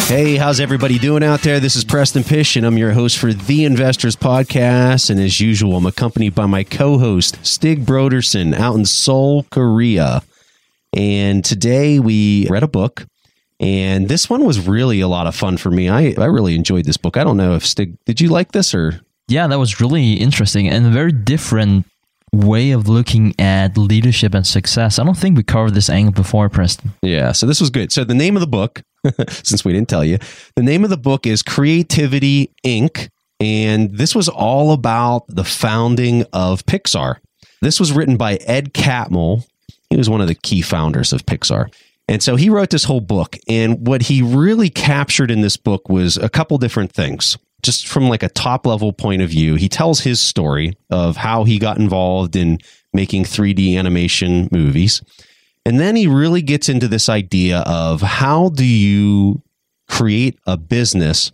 Hey, how's everybody doing out there? This is Preston Pysh, and I'm your host for the Investors Podcast. And as usual, I'm accompanied by my co host, Stig Brodersen, out in Seoul, Korea. And today we read a book, and this one was really a lot of fun for me. I, I really enjoyed this book. I don't know if Stig, did you like this or? Yeah, that was really interesting and very different way of looking at leadership and success. I don't think we covered this angle before, Preston. Yeah, so this was good. So the name of the book, since we didn't tell you, the name of the book is Creativity Inc. And this was all about the founding of Pixar. This was written by Ed Catmull. He was one of the key founders of Pixar. And so he wrote this whole book. And what he really captured in this book was a couple different things just from like a top level point of view, he tells his story of how he got involved in making 3D animation movies. And then he really gets into this idea of how do you create a business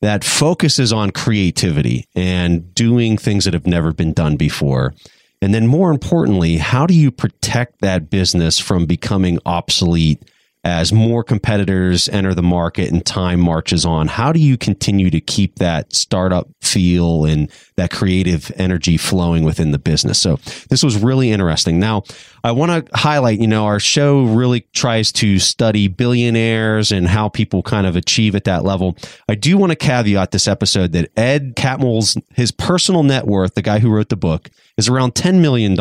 that focuses on creativity and doing things that have never been done before. And then more importantly, how do you protect that business from becoming obsolete as more competitors enter the market and time marches on, how do you continue to keep that startup feel and that creative energy flowing within the business? So this was really interesting. Now, I want to highlight, you know, our show really tries to study billionaires and how people kind of achieve at that level. I do want to caveat this episode that Ed Catmull's his personal net worth, the guy who wrote the book, is around $10 million.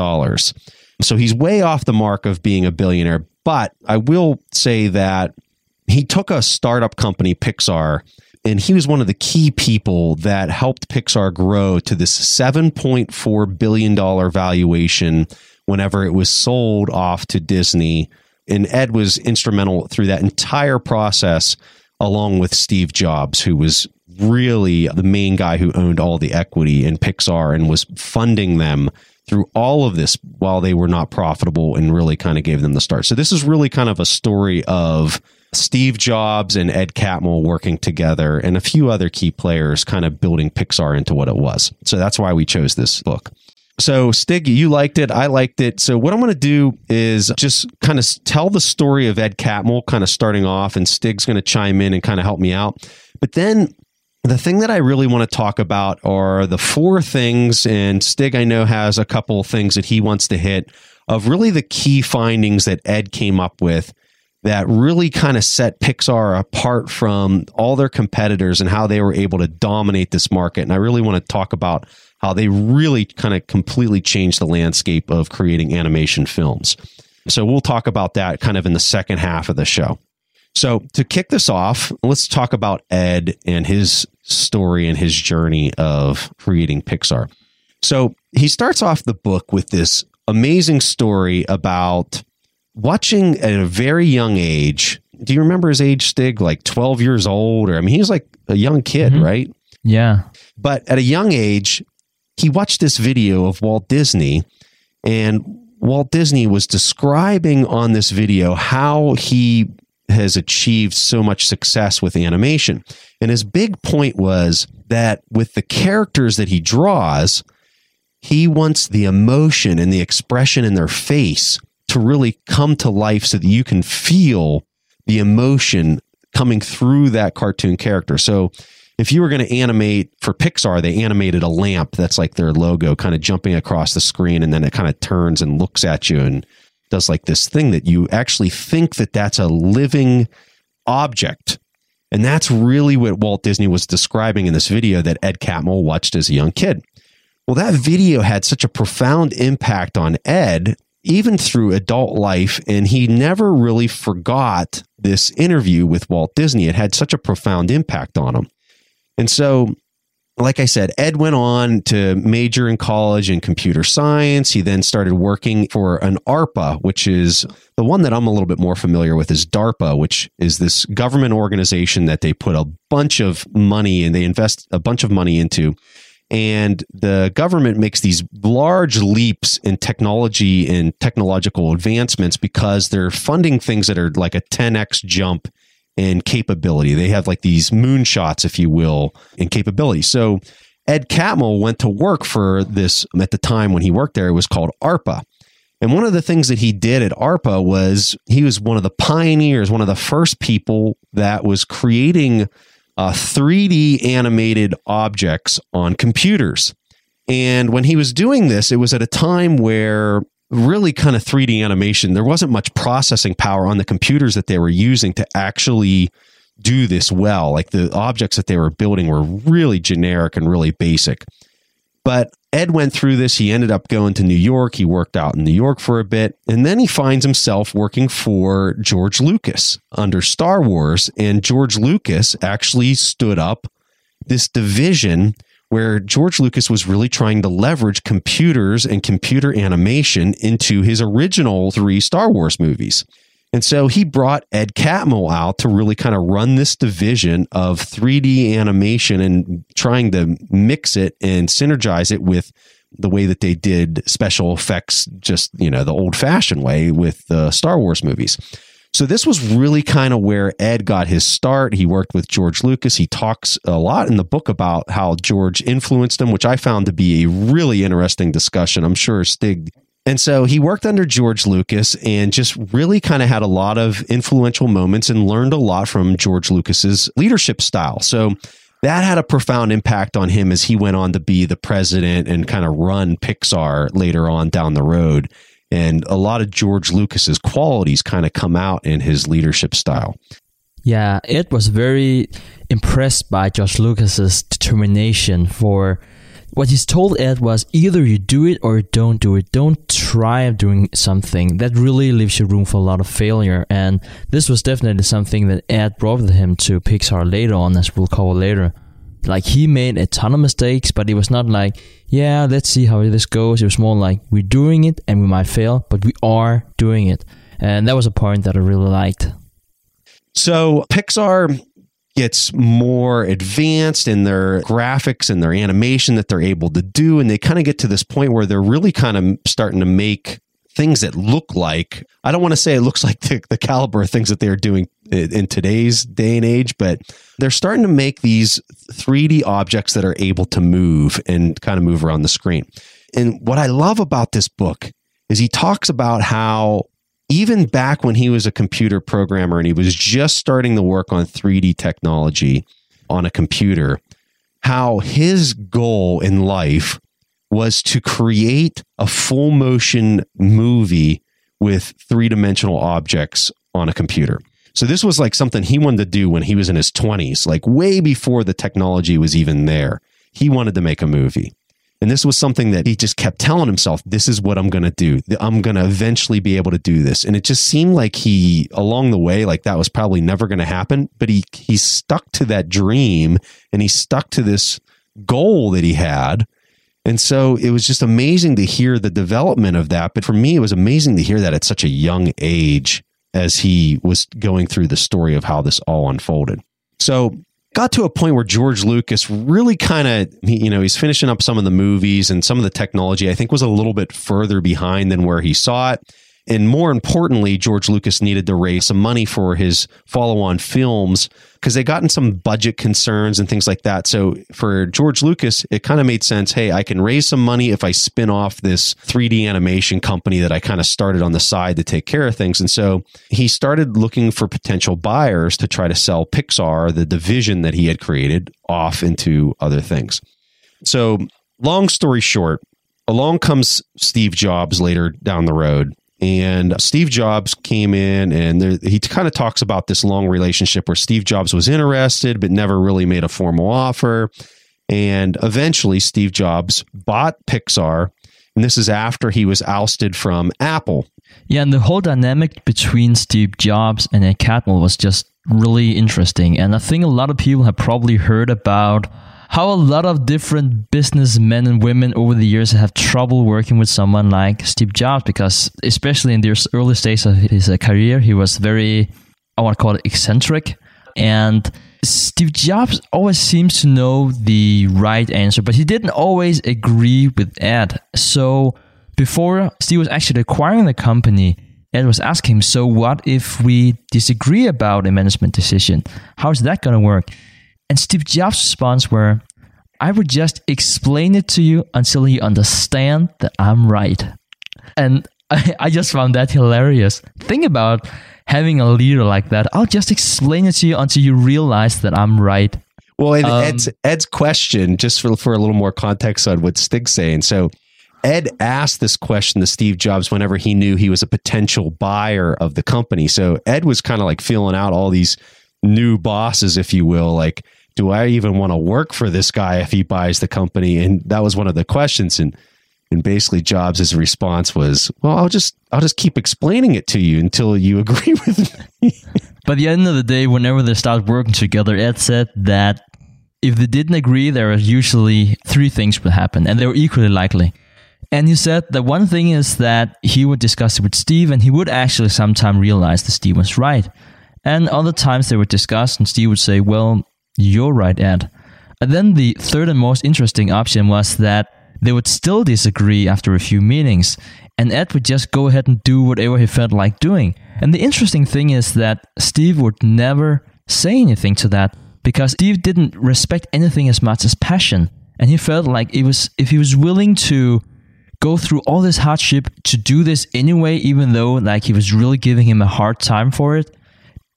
So he's way off the mark of being a billionaire. But I will say that he took a startup company, Pixar, and he was one of the key people that helped Pixar grow to this $7.4 billion valuation whenever it was sold off to Disney. And Ed was instrumental through that entire process, along with Steve Jobs, who was really the main guy who owned all the equity in Pixar and was funding them through all of this while they were not profitable and really kind of gave them the start. So this is really kind of a story of Steve Jobs and Ed Catmull working together and a few other key players kind of building Pixar into what it was. So that's why we chose this book. So, Stig, you liked it. I liked it. So, what I'm going to do is just kind of tell the story of Ed Catmull, kind of starting off, and Stig's going to chime in and kind of help me out. But then the thing that I really want to talk about are the four things, and Stig, I know, has a couple things that he wants to hit of really the key findings that Ed came up with that really kind of set Pixar apart from all their competitors and how they were able to dominate this market. And I really want to talk about how they really kind of completely changed the landscape of creating animation films. So we'll talk about that kind of in the second half of the show. So, to kick this off, let's talk about Ed and his story and his journey of creating Pixar. So, he starts off the book with this amazing story about watching at a very young age. Do you remember his age, Stig? Like 12 years old? Or, I mean, he's like a young kid, mm-hmm. right? Yeah. But at a young age, he watched this video of Walt Disney and Walt Disney was describing on this video how he has achieved so much success with animation. And his big point was that with the characters that he draws, he wants the emotion and the expression in their face to really come to life so that you can feel the emotion coming through that cartoon character. So if you were going to animate for Pixar, they animated a lamp that's like their logo kind of jumping across the screen and then it kind of turns and looks at you and does like this thing that you actually think that that's a living object. And that's really what Walt Disney was describing in this video that Ed Catmull watched as a young kid. Well, that video had such a profound impact on Ed, even through adult life, and he never really forgot this interview with Walt Disney. It had such a profound impact on him. And so like I said, Ed went on to major in college in computer science. He then started working for an ARPA, which is the one that I'm a little bit more familiar with is DARPA, which is this government organization that they put a bunch of money and they invest a bunch of money into. And the government makes these large leaps in technology and technological advancements because they're funding things that are like a 10x jump in capability. They have like these moonshots, if you will, in capability. So Ed Catmull went to work for this at the time when he worked there. It was called ARPA. And one of the things that he did at ARPA was he was one of the pioneers, one of the first people that was creating uh, 3D animated objects on computers. And when he was doing this, it was at a time where really kind of 3D animation, there wasn't much processing power on the computers that they were using to actually do this well. Like the objects that they were building were really generic and really basic. But Ed went through this. He ended up going to New York. He worked out in New York for a bit. And then he finds himself working for George Lucas under Star Wars. And George Lucas actually stood up this division where George Lucas was really trying to leverage computers and computer animation into his original three Star Wars movies. And so he brought Ed Catmull out to really kind of run this division of 3D animation and trying to mix it and synergize it with the way that they did special effects, just, you know, the old fashioned way with the Star Wars movies. So this was really kind of where Ed got his start. He worked with George Lucas. He talks a lot in the book about how George influenced him, which I found to be a really interesting discussion. I'm sure Stig. And so he worked under George Lucas and just really kind of had a lot of influential moments and learned a lot from George Lucas's leadership style. So that had a profound impact on him as he went on to be the president and kind of run Pixar later on down the road and a lot of George Lucas's qualities kind of come out in his leadership style. Yeah, Ed was very impressed by George Lucas's determination for what he's told Ed was either you do it or don't do it. Don't try doing something. That really leaves you room for a lot of failure. And this was definitely something that Ed brought with him to Pixar later on, as we'll cover later. Like he made a ton of mistakes, but it was not like, yeah, let's see how this goes. It was more like we're doing it and we might fail, but we are doing it. And that was a point that I really liked. So Pixar gets more advanced in their graphics and their animation that they're able to do. And they kind of get to this point where they're really kind of starting to make things that look like I don't want to say it looks like the, the caliber of things that they're doing in today's day and age, but they're starting to make these 3D objects that are able to move and kind of move around the screen. And what I love about this book is he talks about how even back when he was a computer programmer and he was just starting to work on 3D technology on a computer, how his goal in life was to create a full motion movie with three dimensional objects on a computer. So this was like something he wanted to do when he was in his 20s, like way before the technology was even there. He wanted to make a movie. And this was something that he just kept telling himself, this is what I'm going to do. I'm going to eventually be able to do this. And it just seemed like he, along the way, like that was probably never going to happen. But he, he stuck to that dream and he stuck to this goal that he had and so it was just amazing to hear the development of that. But for me, it was amazing to hear that at such a young age as he was going through the story of how this all unfolded. So got to a point where George Lucas really kind of, you know, he's finishing up some of the movies and some of the technology, I think was a little bit further behind than where he saw it. And more importantly, George Lucas needed to raise some money for his follow on films because they got in some budget concerns and things like that. So for George Lucas, it kind of made sense hey, I can raise some money if I spin off this 3D animation company that I kind of started on the side to take care of things. And so he started looking for potential buyers to try to sell Pixar, the division that he had created, off into other things. So, long story short, along comes Steve Jobs later down the road and Steve Jobs came in and there, he kind of talks about this long relationship where Steve Jobs was interested but never really made a formal offer. And eventually, Steve Jobs bought Pixar. And this is after he was ousted from Apple. Yeah, and the whole dynamic between Steve Jobs and Ed Catmull was just really interesting. And I think a lot of people have probably heard about how a lot of different businessmen and women over the years have trouble working with someone like Steve Jobs because, especially in the early stages of his uh, career, he was very, I want to call it eccentric. And Steve Jobs always seems to know the right answer, but he didn't always agree with Ed. So before Steve was actually acquiring the company, Ed was asking him, So what if we disagree about a management decision? How's that going to work? And Steve Jobs' response were, I would just explain it to you until you understand that I'm right. And I, I just found that hilarious. Think about having a leader like that. I'll just explain it to you until you realize that I'm right. Well, and um, Ed's, Ed's question, just for, for a little more context on what Stig's saying. So Ed asked this question to Steve Jobs whenever he knew he was a potential buyer of the company. So Ed was kind of like feeling out all these new bosses, if you will, like, do I even want to work for this guy if he buys the company? And that was one of the questions. And and basically Jobs' response was, Well, I'll just I'll just keep explaining it to you until you agree with me. By the end of the day, whenever they start working together, Ed said that if they didn't agree, there are usually three things would happen, and they were equally likely. And he said that one thing is that he would discuss it with Steve, and he would actually sometime realize that Steve was right. And other times they would discuss, and Steve would say, Well, you're right, Ed. And then the third and most interesting option was that they would still disagree after a few meetings, and Ed would just go ahead and do whatever he felt like doing. And the interesting thing is that Steve would never say anything to that because Steve didn't respect anything as much as passion. And he felt like it was if he was willing to go through all this hardship to do this anyway, even though like he was really giving him a hard time for it,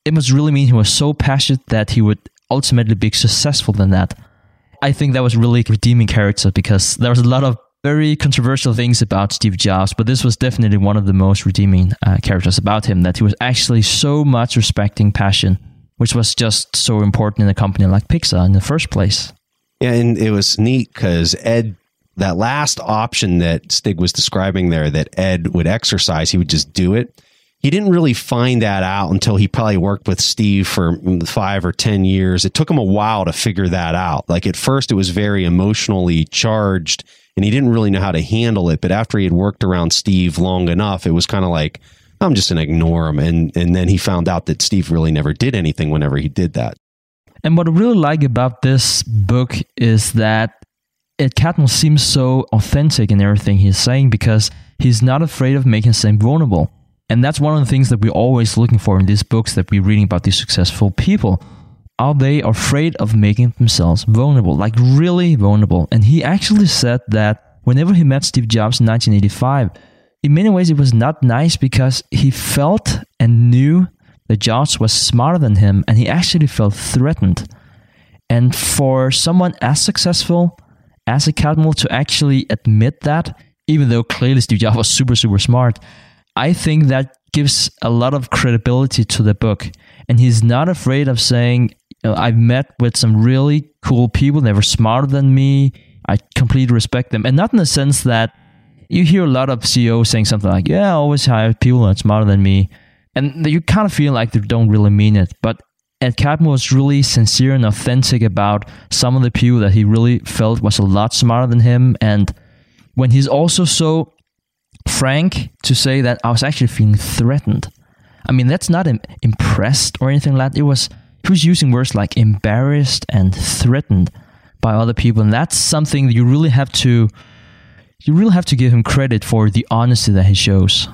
it must really mean he was so passionate that he would ultimately be successful than that. I think that was really redeeming character because there was a lot of very controversial things about Steve Jobs, but this was definitely one of the most redeeming uh, characters about him that he was actually so much respecting passion, which was just so important in a company like Pixar in the first place. Yeah, and it was neat because Ed, that last option that Stig was describing there, that Ed would exercise, he would just do it he didn't really find that out until he probably worked with Steve for five or 10 years. It took him a while to figure that out. Like at first, it was very emotionally charged and he didn't really know how to handle it. But after he had worked around Steve long enough, it was kind of like, I'm just going to ignore him. And, and then he found out that Steve really never did anything whenever he did that. And what I really like about this book is that Ed Catmull seems so authentic in everything he's saying because he's not afraid of making himself vulnerable and that's one of the things that we're always looking for in these books that we're reading about these successful people. Are they afraid of making themselves vulnerable, like really vulnerable? And he actually said that whenever he met Steve Jobs in 1985, in many ways it was not nice because he felt and knew that Jobs was smarter than him and he actually felt threatened. And for someone as successful as a Catmull to actually admit that, even though clearly Steve Jobs was super, super smart, I think that gives a lot of credibility to the book. And he's not afraid of saying, you know, I've met with some really cool people. They were smarter than me. I completely respect them. And not in the sense that you hear a lot of CEOs saying something like, yeah, I always hire people that are smarter than me. And you kind of feel like they don't really mean it. But Ed Catmull was really sincere and authentic about some of the people that he really felt was a lot smarter than him. And when he's also so frank to say that I was actually feeling threatened. I mean, that's not Im- impressed or anything like that. It was he was using words like embarrassed and threatened by other people, and that's something that you really have to you really have to give him credit for the honesty that he shows.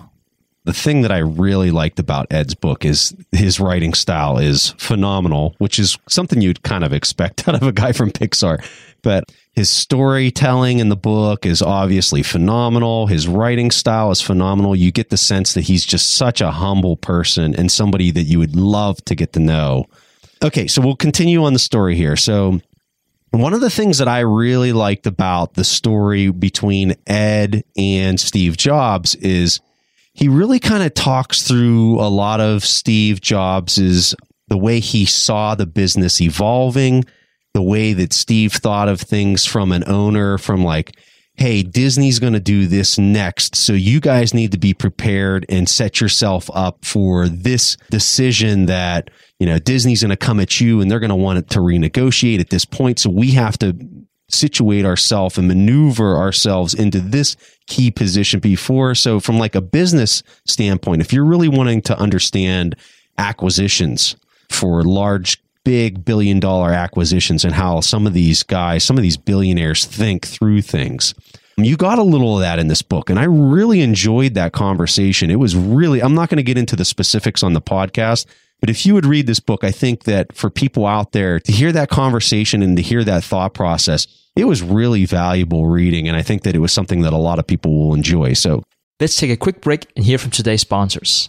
The thing that I really liked about Ed's book is his writing style is phenomenal, which is something you'd kind of expect out of a guy from Pixar. But his storytelling in the book is obviously phenomenal. His writing style is phenomenal. You get the sense that he's just such a humble person and somebody that you would love to get to know. Okay, so we'll continue on the story here. So, one of the things that I really liked about the story between Ed and Steve Jobs is he really kind of talks through a lot of Steve Jobs's the way he saw the business evolving, the way that Steve thought of things from an owner, from like hey, Disney's going to do this next. So you guys need to be prepared and set yourself up for this decision that, you know, Disney's going to come at you and they're going to want it to renegotiate at this point. So we have to situate ourselves and maneuver ourselves into this key position before. So from like a business standpoint, if you're really wanting to understand acquisitions for large big billion dollar acquisitions and how some of these guys, some of these billionaires think through things. You got a little of that in this book, and I really enjoyed that conversation. It was really, I'm not going to get into the specifics on the podcast, but if you would read this book, I think that for people out there to hear that conversation and to hear that thought process, it was really valuable reading. And I think that it was something that a lot of people will enjoy. So let's take a quick break and hear from today's sponsors.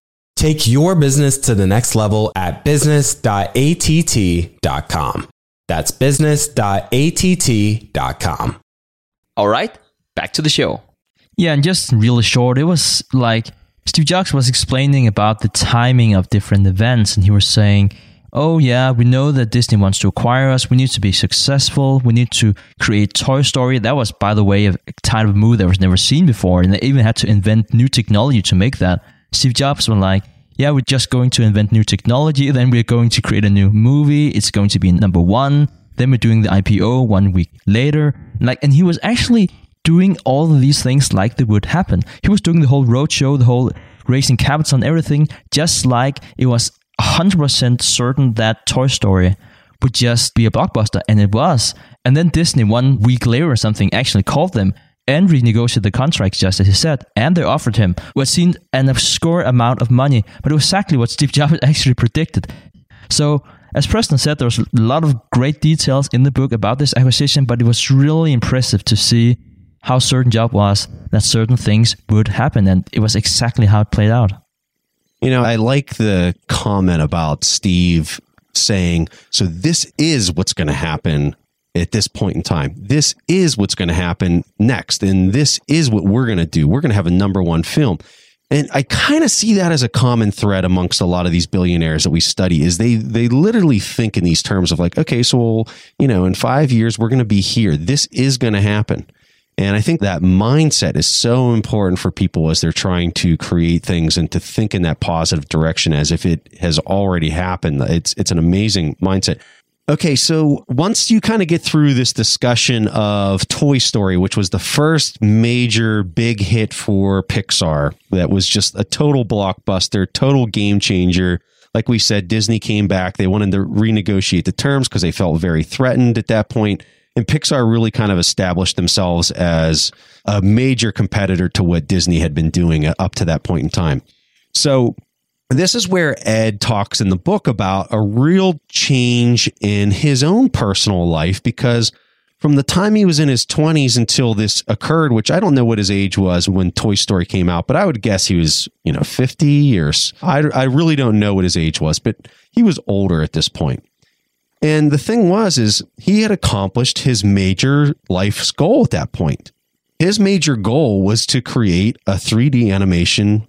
Take your business to the next level at business.att.com. That's business.att.com. All right, back to the show. Yeah, and just really short, it was like Steve Jobs was explaining about the timing of different events, and he was saying, Oh, yeah, we know that Disney wants to acquire us. We need to be successful. We need to create Toy Story. That was, by the way, a type of move that was never seen before. And they even had to invent new technology to make that. Steve Jobs was like, yeah, we're just going to invent new technology. Then we're going to create a new movie. It's going to be number one. Then we're doing the IPO one week later. Like, and he was actually doing all these things like they would happen. He was doing the whole roadshow, the whole raising capital and everything, just like it was 100% certain that Toy Story would just be a blockbuster. And it was. And then Disney, one week later or something, actually called them and renegotiated the contract just as he said. And they offered him what seemed an obscure amount of money, but it was exactly what Steve Jobs actually predicted. So, as Preston said, there was a lot of great details in the book about this acquisition, but it was really impressive to see how certain Jobs was that certain things would happen, and it was exactly how it played out. You know, I like the comment about Steve saying, so this is what's going to happen at this point in time. This is what's going to happen next. And this is what we're going to do. We're going to have a number one film. And I kind of see that as a common thread amongst a lot of these billionaires that we study is they they literally think in these terms of like, okay, so we'll, you know, in five years we're going to be here. This is going to happen. And I think that mindset is so important for people as they're trying to create things and to think in that positive direction as if it has already happened. It's it's an amazing mindset. Okay, so once you kind of get through this discussion of Toy Story, which was the first major big hit for Pixar, that was just a total blockbuster, total game changer. Like we said, Disney came back. They wanted to renegotiate the terms because they felt very threatened at that point. And Pixar really kind of established themselves as a major competitor to what Disney had been doing up to that point in time. So this is where Ed talks in the book about a real change in his own personal life because from the time he was in his 20s until this occurred, which I don't know what his age was when Toy Story came out, but I would guess he was, you know, 50 years. I, I really don't know what his age was, but he was older at this point. And the thing was, is he had accomplished his major life's goal at that point. His major goal was to create a 3D animation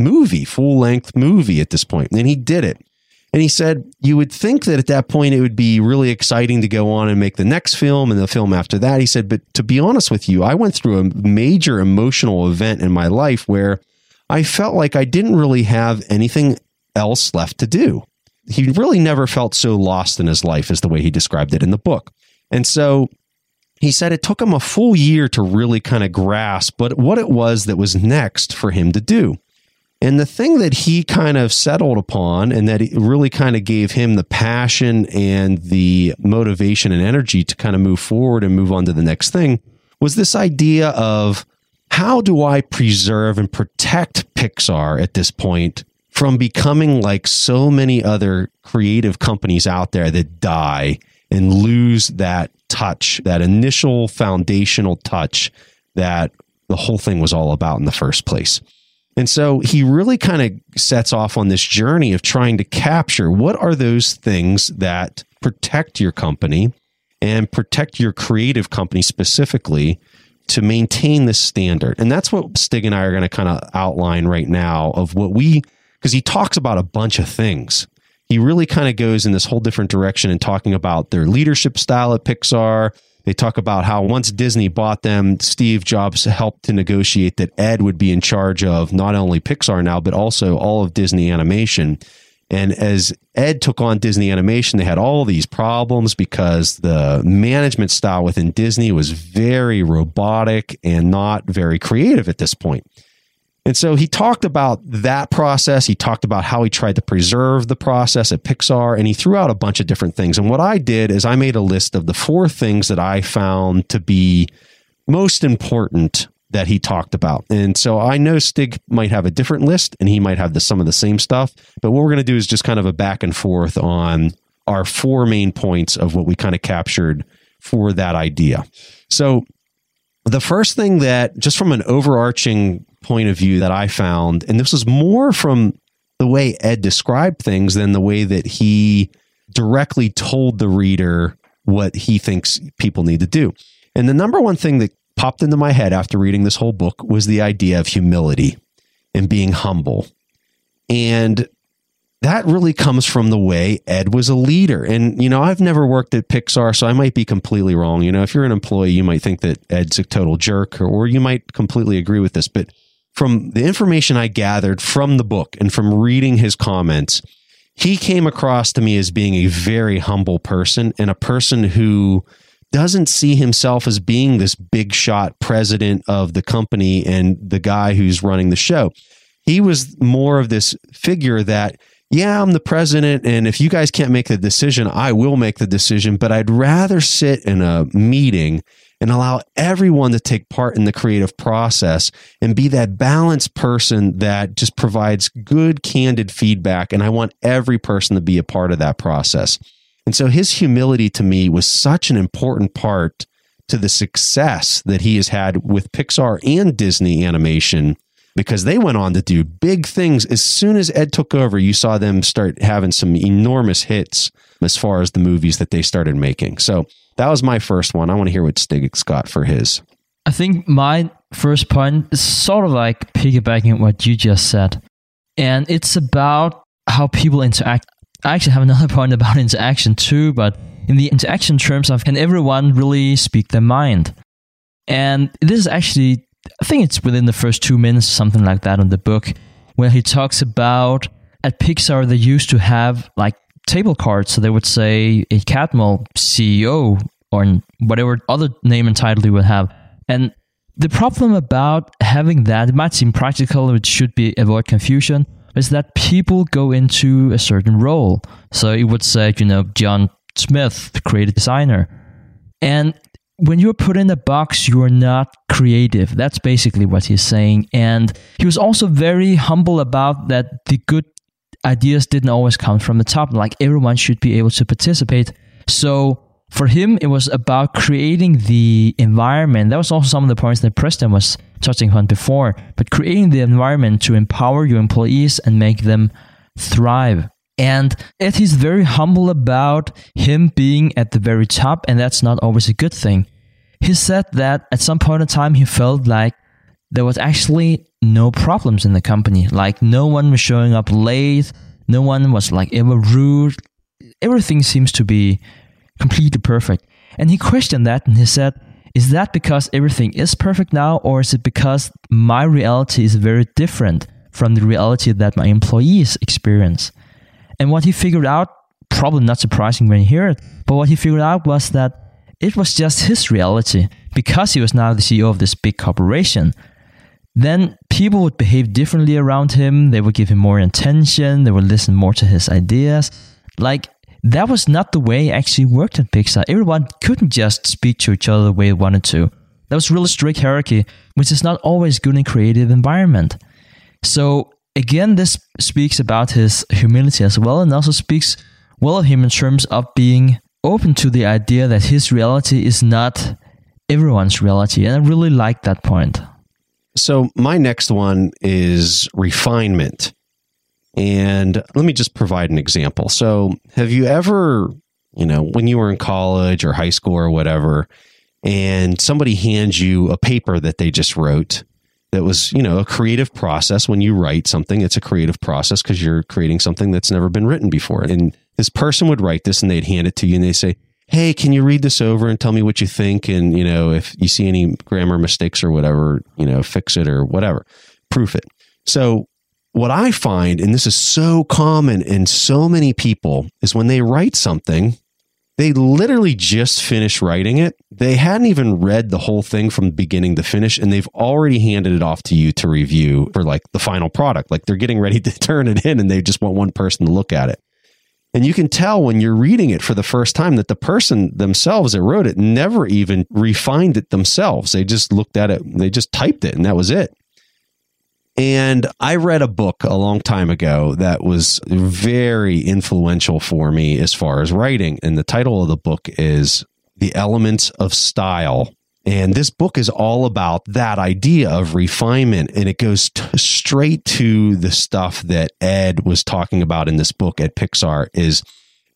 movie, full length movie at this point, and he did it. And he said, you would think that at that point it would be really exciting to go on and make the next film and the film after that. He said, but to be honest with you, I went through a major emotional event in my life where I felt like I didn't really have anything else left to do. He really never felt so lost in his life as the way he described it in the book. And so he said it took him a full year to really kind of grasp but what it was that was next for him to do. And the thing that he kind of settled upon and that really kind of gave him the passion and the motivation and energy to kind of move forward and move on to the next thing was this idea of how do I preserve and protect Pixar at this point from becoming like so many other creative companies out there that die and lose that touch, that initial foundational touch that the whole thing was all about in the first place. And so he really kind of sets off on this journey of trying to capture what are those things that protect your company and protect your creative company specifically to maintain this standard. And that's what Stig and I are going to kind of outline right now of what we, because he talks about a bunch of things. He really kind of goes in this whole different direction and talking about their leadership style at Pixar, they talk about how once Disney bought them, Steve Jobs helped to negotiate that Ed would be in charge of not only Pixar now, but also all of Disney animation. And as Ed took on Disney animation, they had all these problems because the management style within Disney was very robotic and not very creative at this point. And so he talked about that process. He talked about how he tried to preserve the process at Pixar, and he threw out a bunch of different things. And what I did is I made a list of the four things that I found to be most important that he talked about. And so I know Stig might have a different list and he might have the, some of the same stuff. But what we're going to do is just kind of a back and forth on our four main points of what we kind of captured for that idea. So the first thing that just from an overarching point of view that I found, and this was more from the way Ed described things than the way that he directly told the reader what he thinks people need to do. And the number one thing that popped into my head after reading this whole book was the idea of humility and being humble. And that really comes from the way Ed was a leader. And, you know, I've never worked at Pixar, so I might be completely wrong. You know, if you're an employee, you might think that Ed's a total jerk, or, or you might completely agree with this. But from the information I gathered from the book and from reading his comments, he came across to me as being a very humble person and a person who doesn't see himself as being this big shot president of the company and the guy who's running the show. He was more of this figure that, yeah, I'm the president. And if you guys can't make the decision, I will make the decision. But I'd rather sit in a meeting and allow everyone to take part in the creative process and be that balanced person that just provides good, candid feedback. And I want every person to be a part of that process. And so his humility to me was such an important part to the success that he has had with Pixar and Disney animation because they went on to do big things. As soon as Ed took over, you saw them start having some enormous hits as far as the movies that they started making. So that was my first one. I want to hear what Stig got for his. I think my first point is sort of like piggybacking what you just said. And it's about how people interact. I actually have another point about interaction too, but in the interaction terms of can everyone really speak their mind? And this is actually, I think it's within the first two minutes, something like that in the book, where he talks about at Pixar, they used to have like table cards. So they would say a Catmull CEO or whatever other name and title you would have. And the problem about having that, it might seem practical, it should be avoid confusion, is that people go into a certain role. So it would say, you know, John Smith, creative designer. And when you're put in a box, you are not creative. That's basically what he's saying. And he was also very humble about that the good ideas didn't always come from the top. Like everyone should be able to participate. So for him, it was about creating the environment. That was also some of the points that Preston was touching on before, but creating the environment to empower your employees and make them thrive. And Ed he's very humble about him being at the very top, and that's not always a good thing. He said that at some point in time, he felt like there was actually no problems in the company. Like no one was showing up late, no one was like ever rude. Everything seems to be completely perfect. And he questioned that and he said, Is that because everything is perfect now, or is it because my reality is very different from the reality that my employees experience? And what he figured out, probably not surprising when you hear it, but what he figured out was that it was just his reality because he was now the CEO of this big corporation. Then people would behave differently around him. They would give him more attention. They would listen more to his ideas. Like, that was not the way it actually worked at Pixar. Everyone couldn't just speak to each other the way they wanted to. That was really strict hierarchy, which is not always good in creative environment. So again, this speaks about his humility as well, and also speaks well of him in terms of being open to the idea that his reality is not everyone's reality. And I really like that point. So, my next one is refinement. And let me just provide an example. So, have you ever, you know, when you were in college or high school or whatever, and somebody hands you a paper that they just wrote that was, you know, a creative process. When you write something, it's a creative process because you're creating something that's never been written before. And this person would write this and they'd hand it to you and they say, Hey, can you read this over and tell me what you think? And, you know, if you see any grammar mistakes or whatever, you know, fix it or whatever, proof it. So, what I find, and this is so common in so many people, is when they write something, they literally just finished writing it. They hadn't even read the whole thing from beginning to finish, and they've already handed it off to you to review for like the final product. Like they're getting ready to turn it in, and they just want one person to look at it. And you can tell when you're reading it for the first time that the person themselves that wrote it never even refined it themselves. They just looked at it, they just typed it, and that was it. And I read a book a long time ago that was very influential for me as far as writing. And the title of the book is The Elements of Style. And this book is all about that idea of refinement. And it goes t- straight to the stuff that Ed was talking about in this book at Pixar is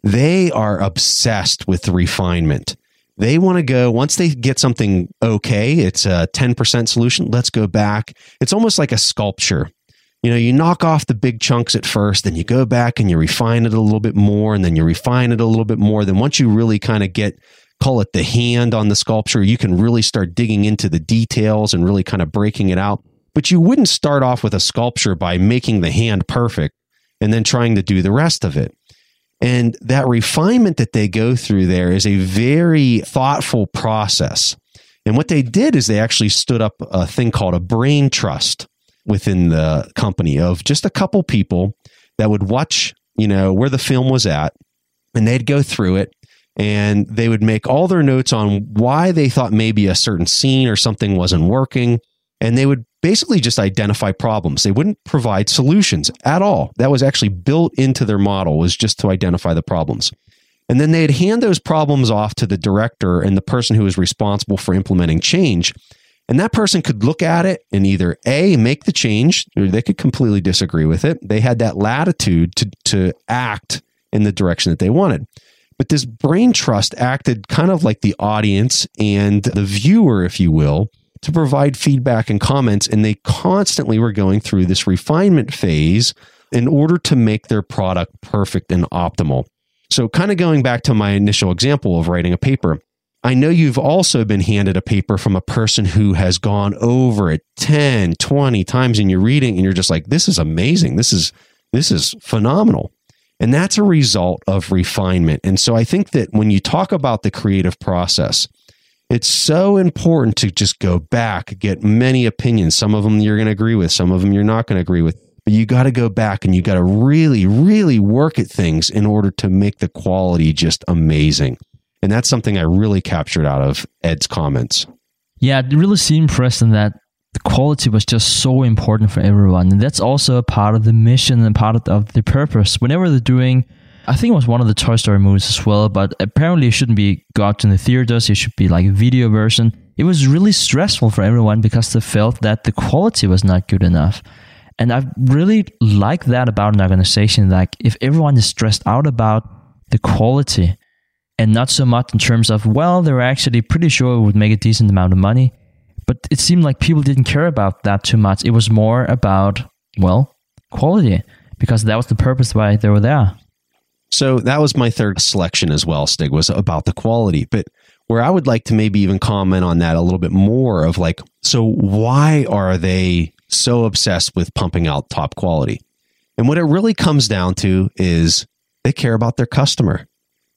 they are obsessed with refinement. They want to go once they get something okay it's a 10% solution let's go back. It's almost like a sculpture. You know you knock off the big chunks at first then you go back and you refine it a little bit more and then you refine it a little bit more. Then once you really kind of get call it the hand on the sculpture. You can really start digging into the details and really kind of breaking it out. But you wouldn't start off with a sculpture by making the hand perfect and then trying to do the rest of it. And that refinement that they go through there is a very thoughtful process. And what they did is they actually stood up a thing called a brain trust within the company of just a couple people that would watch, you know, where the film was at and they'd go through it and they would make all their notes on why they thought maybe a certain scene or something wasn't working and they would basically just identify problems. They wouldn't provide solutions at all. That was actually built into their model was just to identify the problems. And then they'd hand those problems off to the director and the person who was responsible for implementing change. And that person could look at it and either A, make the change, or they could completely disagree with it. They had that latitude to, to act in the direction that they wanted. But this brain trust acted kind of like the audience and the viewer, if you will, to provide feedback and comments. And they constantly were going through this refinement phase in order to make their product perfect and optimal. So, kind of going back to my initial example of writing a paper, I know you've also been handed a paper from a person who has gone over it 10, 20 times and you're reading and you're just like, this is amazing. This is, this is phenomenal. And that's a result of refinement. And so I think that when you talk about the creative process, it's so important to just go back, get many opinions. Some of them you're going to agree with, some of them you're not going to agree with. But you got to go back and you got to really, really work at things in order to make the quality just amazing. And that's something I really captured out of Ed's comments. Yeah, really seemed, in that the quality was just so important for everyone. And that's also a part of the mission and part of the, of the purpose. Whenever they're doing, I think it was one of the Toy Story movies as well, but apparently it shouldn't be got in the theaters. It should be like a video version. It was really stressful for everyone because they felt that the quality was not good enough. And I really like that about an organization. Like if everyone is stressed out about the quality and not so much in terms of, well, they're actually pretty sure it would make a decent amount of money but it seemed like people didn't care about that too much. It was more about, well, quality, because that was the purpose why they were there. So that was my third selection as well, Stig, was about the quality. But where I would like to maybe even comment on that a little bit more of like, so why are they so obsessed with pumping out top quality? And what it really comes down to is they care about their customer.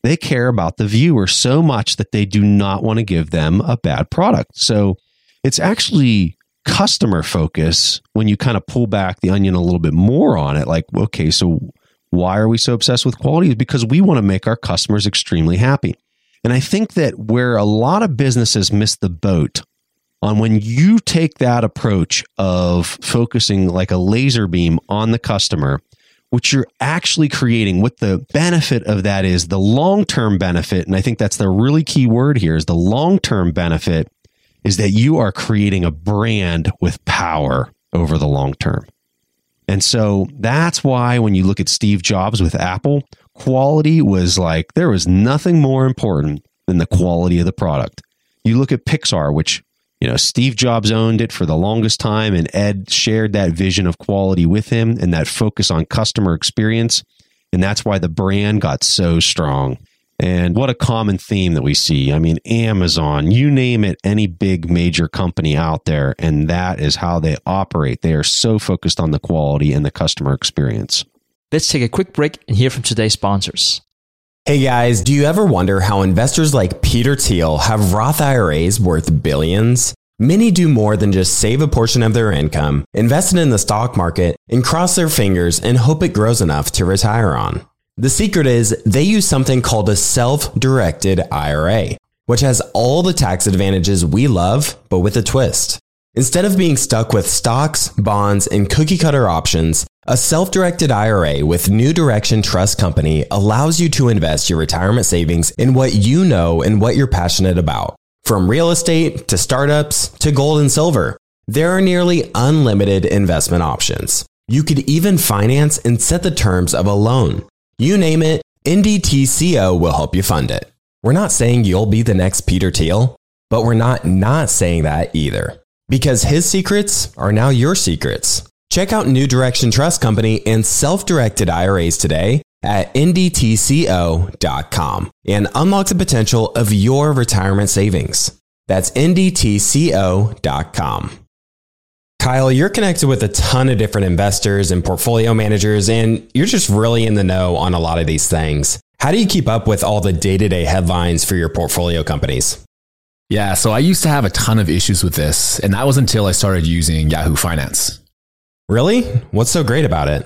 They care about the viewer so much that they do not want to give them a bad product. So it's actually customer focus when you kind of pull back the onion a little bit more on it. Like, okay, so why are we so obsessed with quality? Is because we want to make our customers extremely happy. And I think that where a lot of businesses miss the boat on when you take that approach of focusing like a laser beam on the customer, what you're actually creating, what the benefit of that is, the long term benefit. And I think that's the really key word here is the long term benefit is that you are creating a brand with power over the long term. And so that's why when you look at Steve Jobs with Apple, quality was like there was nothing more important than the quality of the product. You look at Pixar, which, you know, Steve Jobs owned it for the longest time, and Ed shared that vision of quality with him and that focus on customer experience. And that's why the brand got so strong. And what a common theme that we see. I mean, Amazon, you name it, any big major company out there, and that is how they operate. They are so focused on the quality and the customer experience. Let's take a quick break and hear from today's sponsors. Hey guys, do you ever wonder how investors like Peter Thiel have Roth IRAs worth billions? Many do more than just save a portion of their income, invest it in the stock market, and cross their fingers and hope it grows enough to retire on. The secret is they use something called a self directed IRA, which has all the tax advantages we love, but with a twist. Instead of being stuck with stocks, bonds, and cookie cutter options, a self directed IRA with New Direction Trust Company allows you to invest your retirement savings in what you know and what you're passionate about. From real estate to startups to gold and silver, there are nearly unlimited investment options. You could even finance and set the terms of a loan. You name it, NDTCO will help you fund it. We're not saying you'll be the next Peter Thiel, but we're not not saying that either. Because his secrets are now your secrets. Check out New Direction Trust Company and self directed IRAs today at ndtco.com and unlock the potential of your retirement savings. That's ndtco.com. Kyle, you're connected with a ton of different investors and portfolio managers, and you're just really in the know on a lot of these things. How do you keep up with all the day to day headlines for your portfolio companies? Yeah, so I used to have a ton of issues with this, and that was until I started using Yahoo Finance. Really? What's so great about it?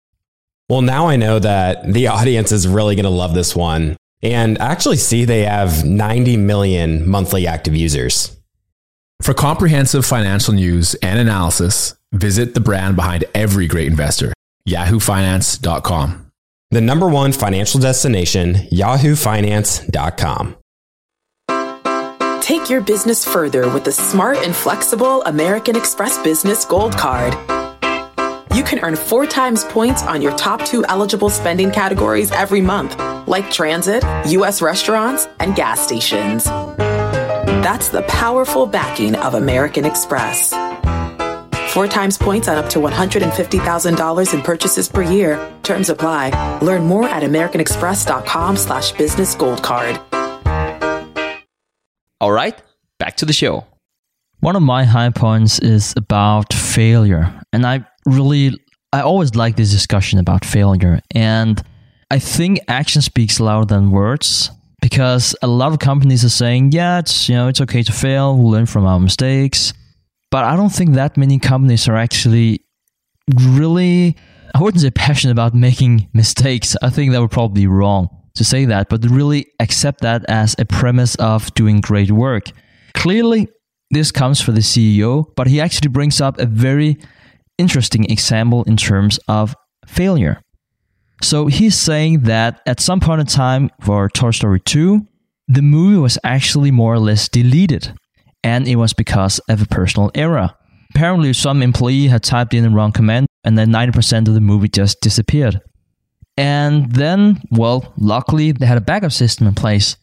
Well, now I know that the audience is really going to love this one. And actually see they have 90 million monthly active users. For comprehensive financial news and analysis, visit the brand behind every great investor, yahoofinance.com. The number one financial destination, yahoofinance.com. Take your business further with the smart and flexible American Express Business Gold Card you can earn four times points on your top two eligible spending categories every month, like transit, U.S. restaurants, and gas stations. That's the powerful backing of American Express. Four times points on up to $150,000 in purchases per year. Terms apply. Learn more at americanexpress.com slash business gold card. All right, back to the show. One of my high points is about failure. And I really, I always like this discussion about failure. And I think action speaks louder than words because a lot of companies are saying, yeah, it's, you know, it's okay to fail, we'll learn from our mistakes. But I don't think that many companies are actually really, I wouldn't say passionate about making mistakes. I think that would probably be wrong to say that, but really accept that as a premise of doing great work. Clearly, this comes from the CEO, but he actually brings up a very interesting example in terms of failure. So he's saying that at some point in time for Toy Story 2, the movie was actually more or less deleted, and it was because of a personal error. Apparently, some employee had typed in the wrong command, and then 90% of the movie just disappeared. And then, well, luckily, they had a backup system in place.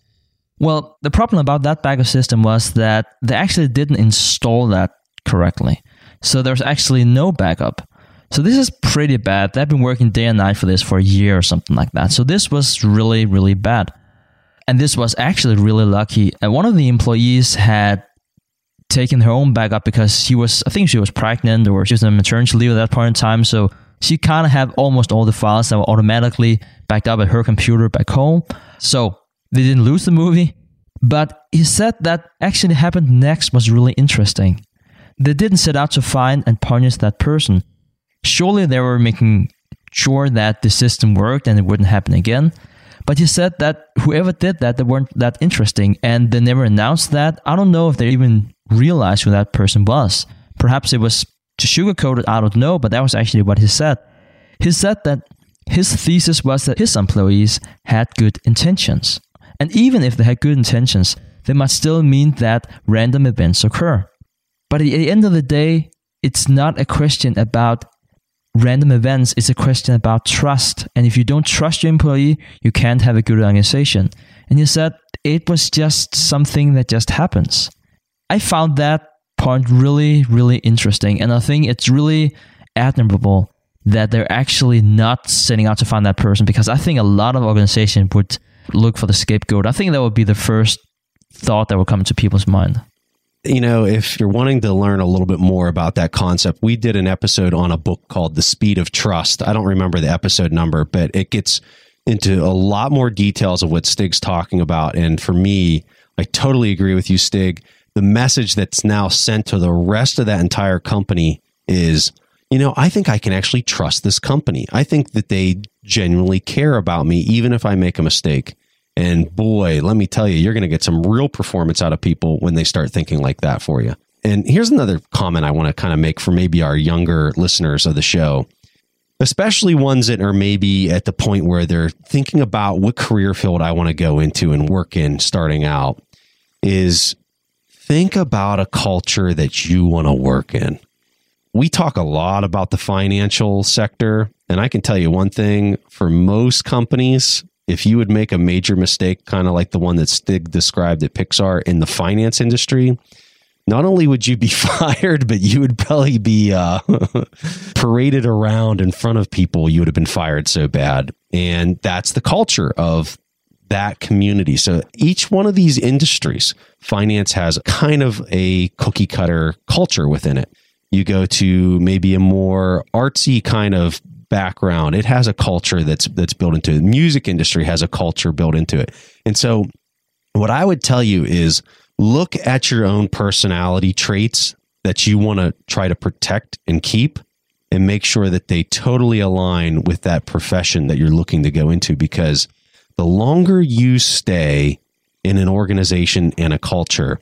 Well, the problem about that backup system was that they actually didn't install that correctly. So there's actually no backup. So this is pretty bad. They've been working day and night for this for a year or something like that. So this was really, really bad. And this was actually really lucky. And one of the employees had taken her own backup because she was, I think she was pregnant or she was on maternity leave at that point in time. So she kind of had almost all the files that were automatically backed up at her computer back home. So they didn't lose the movie. But he said that actually happened next was really interesting. They didn't set out to find and punish that person. Surely they were making sure that the system worked and it wouldn't happen again. But he said that whoever did that, they weren't that interesting and they never announced that. I don't know if they even realized who that person was. Perhaps it was to sugarcoat it, I don't know, but that was actually what he said. He said that his thesis was that his employees had good intentions. And even if they had good intentions, they must still mean that random events occur. But at the end of the day, it's not a question about random events, it's a question about trust. And if you don't trust your employee, you can't have a good organization. And he said it was just something that just happens. I found that point really, really interesting. And I think it's really admirable that they're actually not setting out to find that person because I think a lot of organizations would look for the scapegoat. I think that would be the first thought that would come into people's mind. You know, if you're wanting to learn a little bit more about that concept, we did an episode on a book called The Speed of Trust. I don't remember the episode number, but it gets into a lot more details of what Stig's talking about. And for me, I totally agree with you, Stig. The message that's now sent to the rest of that entire company is, you know, I think I can actually trust this company. I think that they genuinely care about me, even if I make a mistake. And boy, let me tell you, you're going to get some real performance out of people when they start thinking like that for you. And here's another comment I want to kind of make for maybe our younger listeners of the show, especially ones that are maybe at the point where they're thinking about what career field I want to go into and work in starting out, is think about a culture that you want to work in. We talk a lot about the financial sector. And I can tell you one thing for most companies, if you would make a major mistake, kind of like the one that Stig described at Pixar in the finance industry, not only would you be fired, but you would probably be uh, paraded around in front of people. You would have been fired so bad. And that's the culture of that community. So each one of these industries, finance has kind of a cookie cutter culture within it. You go to maybe a more artsy kind of background. It has a culture that's that's built into it. The music industry has a culture built into it. And so what I would tell you is look at your own personality traits that you want to try to protect and keep and make sure that they totally align with that profession that you're looking to go into because the longer you stay in an organization and a culture,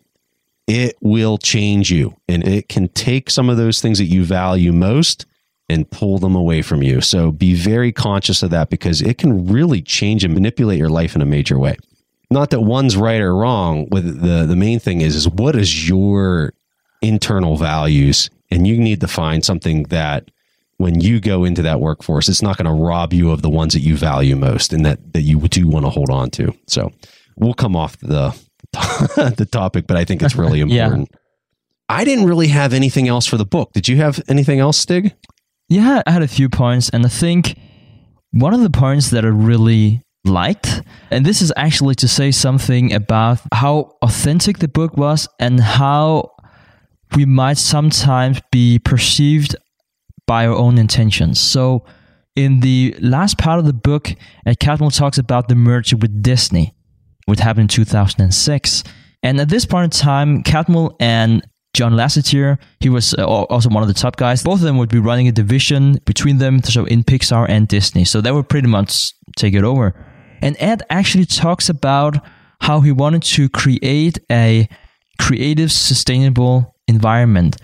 it will change you and it can take some of those things that you value most and pull them away from you. So be very conscious of that because it can really change and manipulate your life in a major way. Not that one's right or wrong. With the the main thing is is what is your internal values, and you need to find something that when you go into that workforce, it's not going to rob you of the ones that you value most and that that you do want to hold on to. So we'll come off the the topic, but I think it's really important. yeah. I didn't really have anything else for the book. Did you have anything else, Stig? Yeah, I had a few points, and I think one of the points that I really liked. And this is actually to say something about how authentic the book was and how we might sometimes be perceived by our own intentions. So, in the last part of the book, uh, Catmull talks about the merger with Disney, which happened in 2006. And at this point in time, Catmull and John Lasseter, he was uh, also one of the top guys. Both of them would be running a division between them, so in Pixar and Disney. So they would pretty much take it over. And Ed actually talks about how he wanted to create a creative, sustainable environment.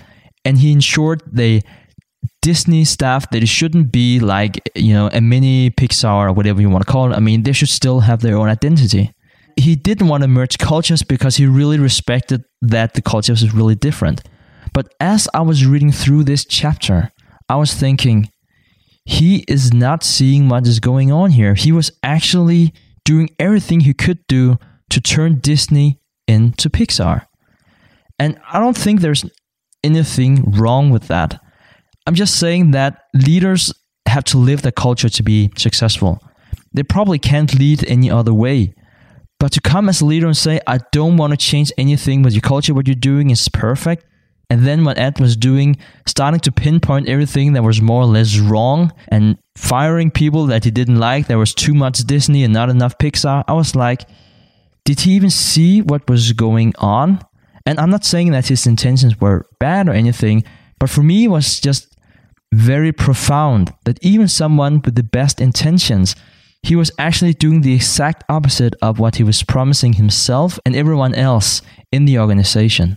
And he ensured the Disney staff that it shouldn't be like, you know, a mini Pixar or whatever you want to call it. I mean, they should still have their own identity. He didn't want to merge cultures because he really respected that the cultures is really different. But as I was reading through this chapter, I was thinking, he is not seeing what is going on here. He was actually doing everything he could do to turn Disney into Pixar. And I don't think there's anything wrong with that. I'm just saying that leaders have to live the culture to be successful. They probably can't lead any other way. But to come as a leader and say, I don't want to change anything with your culture, what you're doing is perfect. And then what Ed was doing, starting to pinpoint everything that was more or less wrong and firing people that he didn't like. There was too much Disney and not enough Pixar. I was like, did he even see what was going on? And I'm not saying that his intentions were bad or anything, but for me, it was just very profound that even someone with the best intentions, he was actually doing the exact opposite of what he was promising himself and everyone else in the organization.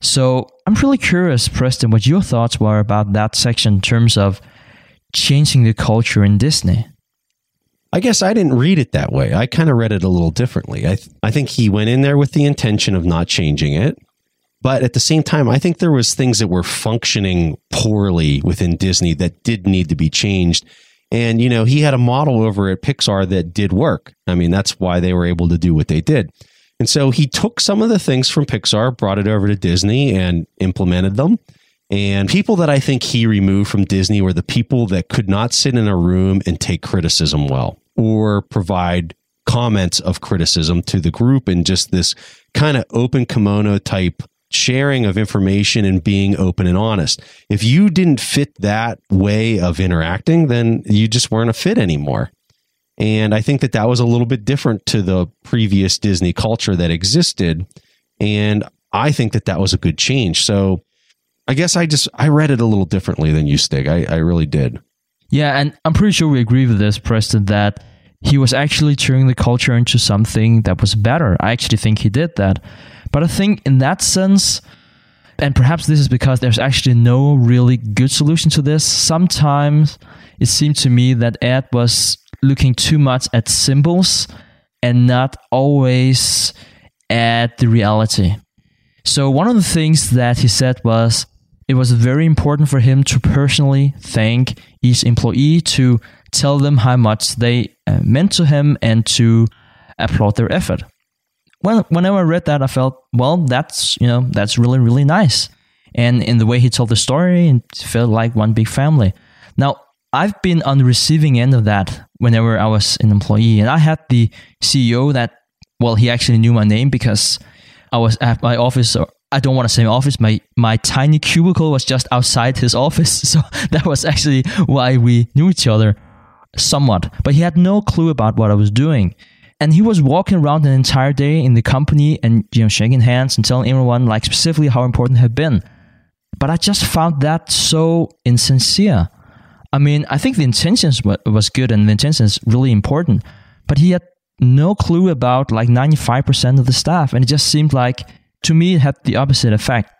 So I'm really curious, Preston, what your thoughts were about that section in terms of changing the culture in Disney. I guess I didn't read it that way. I kind of read it a little differently. I th- I think he went in there with the intention of not changing it, but at the same time, I think there was things that were functioning poorly within Disney that did need to be changed. And you know, he had a model over at Pixar that did work. I mean, that's why they were able to do what they did. And so he took some of the things from Pixar, brought it over to Disney and implemented them. And people that I think he removed from Disney were the people that could not sit in a room and take criticism well or provide comments of criticism to the group and just this kind of open kimono type sharing of information and being open and honest. If you didn't fit that way of interacting, then you just weren't a fit anymore. And I think that that was a little bit different to the previous Disney culture that existed. And I think that that was a good change. So I guess I just, I read it a little differently than you, Stig. I, I really did. Yeah, and I'm pretty sure we agree with this, Preston, that he was actually turning the culture into something that was better. I actually think he did that. But I think in that sense, and perhaps this is because there's actually no really good solution to this, sometimes it seemed to me that Ed was looking too much at symbols and not always at the reality. So, one of the things that he said was it was very important for him to personally thank each employee, to tell them how much they uh, meant to him, and to applaud their effort. When, whenever I read that, I felt, well, that's you know that's really really nice. And in the way he told the story, it felt like one big family. Now, I've been on the receiving end of that whenever I was an employee, and I had the CEO that, well, he actually knew my name because I was at my office or I don't want to say my office. My my tiny cubicle was just outside his office, so that was actually why we knew each other somewhat. But he had no clue about what I was doing, and he was walking around an entire day in the company and you know shaking hands and telling everyone like specifically how important had been. But I just found that so insincere. I mean, I think the intentions was good and the intention is really important, but he had no clue about like 95% of the staff, and it just seemed like to me, it had the opposite effect.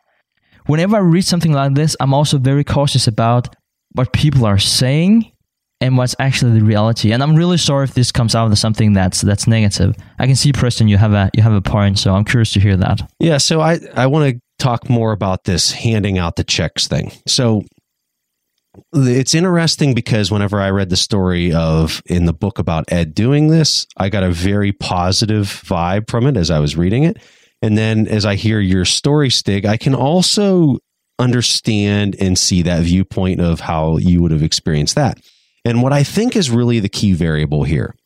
Whenever I read something like this, I'm also very cautious about what people are saying and what's actually the reality. And I'm really sorry if this comes out as something that's that's negative. I can see Preston, you have a you have a point, so I'm curious to hear that. Yeah, so I I want to talk more about this handing out the checks thing. So it's interesting because whenever I read the story of in the book about Ed doing this, I got a very positive vibe from it as I was reading it. And then as I hear your story, Stig, I can also understand and see that viewpoint of how you would have experienced that. And what I think is really the key variable here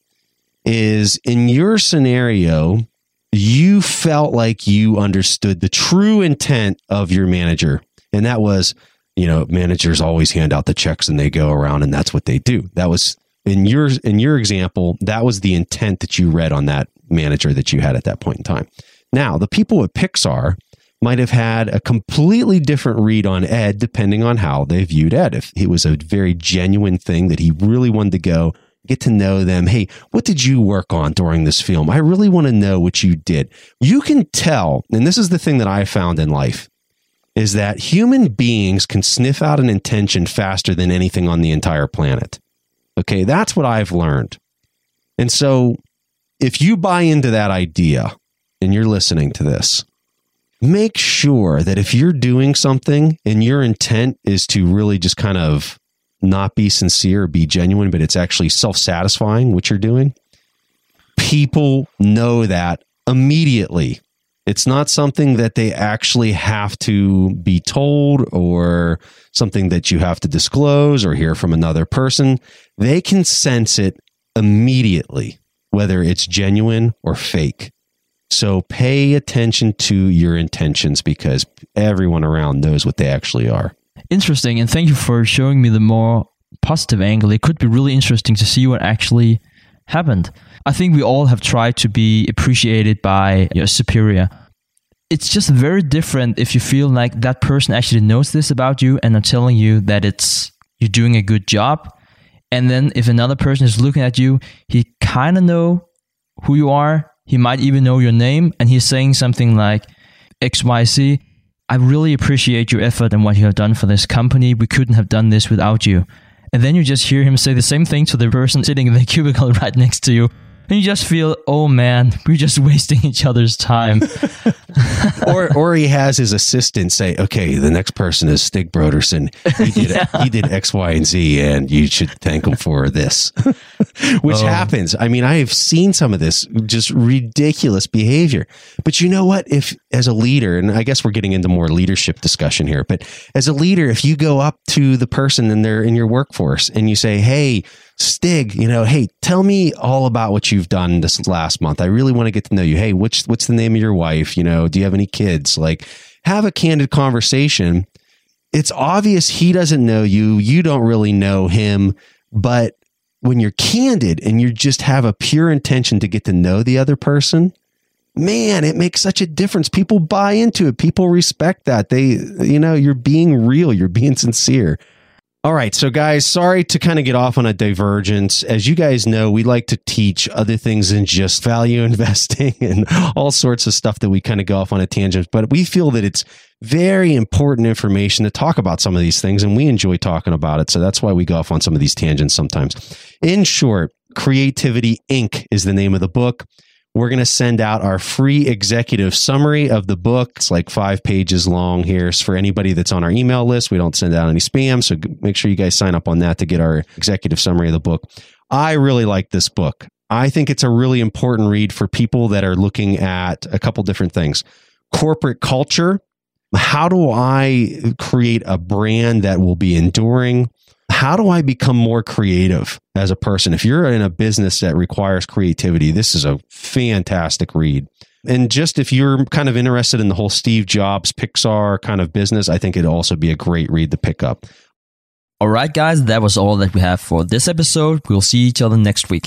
is in your scenario, you felt like you understood the true intent of your manager. And that was, you know, managers always hand out the checks and they go around and that's what they do. That was in your in your example, that was the intent that you read on that manager that you had at that point in time. Now, the people at Pixar might have had a completely different read on Ed depending on how they viewed Ed. If it was a very genuine thing that he really wanted to go get to know them. Hey, what did you work on during this film? I really want to know what you did. You can tell, and this is the thing that I found in life, is that human beings can sniff out an intention faster than anything on the entire planet. Okay, that's what I've learned. And so if you buy into that idea and you're listening to this, make sure that if you're doing something and your intent is to really just kind of not be sincere, be genuine, but it's actually self satisfying what you're doing, people know that immediately. It's not something that they actually have to be told or something that you have to disclose or hear from another person. They can sense it immediately, whether it's genuine or fake. So pay attention to your intentions because everyone around knows what they actually are. Interesting, and thank you for showing me the more positive angle. It could be really interesting to see what actually happened. I think we all have tried to be appreciated by your superior. It's just very different if you feel like that person actually knows this about you and are telling you that it's you're doing a good job. And then if another person is looking at you, he kind of know who you are. He might even know your name, and he's saying something like XYZ. I really appreciate your effort and what you have done for this company. We couldn't have done this without you. And then you just hear him say the same thing to the person sitting in the cubicle right next to you. And you just feel, oh man, we're just wasting each other's time. or or he has his assistant say, okay, the next person is Stig Brodersen. He did yeah. he did X, Y, and Z, and you should thank him for this. Which oh. happens. I mean, I have seen some of this just ridiculous behavior. But you know what? If as a leader, and I guess we're getting into more leadership discussion here, but as a leader, if you go up to the person in their in your workforce and you say, hey, Stig, you know, hey, tell me all about what you've done this last month. I really want to get to know you. Hey, which what's the name of your wife? You know, do you have any kids? Like, have a candid conversation. It's obvious he doesn't know you. You don't really know him, but when you're candid and you just have a pure intention to get to know the other person, man, it makes such a difference. People buy into it. People respect that. They, you know, you're being real. You're being sincere. All right. So, guys, sorry to kind of get off on a divergence. As you guys know, we like to teach other things than just value investing and all sorts of stuff that we kind of go off on a tangent. But we feel that it's very important information to talk about some of these things, and we enjoy talking about it. So that's why we go off on some of these tangents sometimes. In short, Creativity Inc. is the name of the book. We're going to send out our free executive summary of the book. It's like five pages long here. for anybody that's on our email list. We don't send out any spam. So make sure you guys sign up on that to get our executive summary of the book. I really like this book. I think it's a really important read for people that are looking at a couple different things corporate culture. How do I create a brand that will be enduring? How do I become more creative as a person? If you're in a business that requires creativity, this is a fantastic read. And just if you're kind of interested in the whole Steve Jobs Pixar kind of business, I think it'd also be a great read to pick up. All right, guys, that was all that we have for this episode. We'll see each other next week.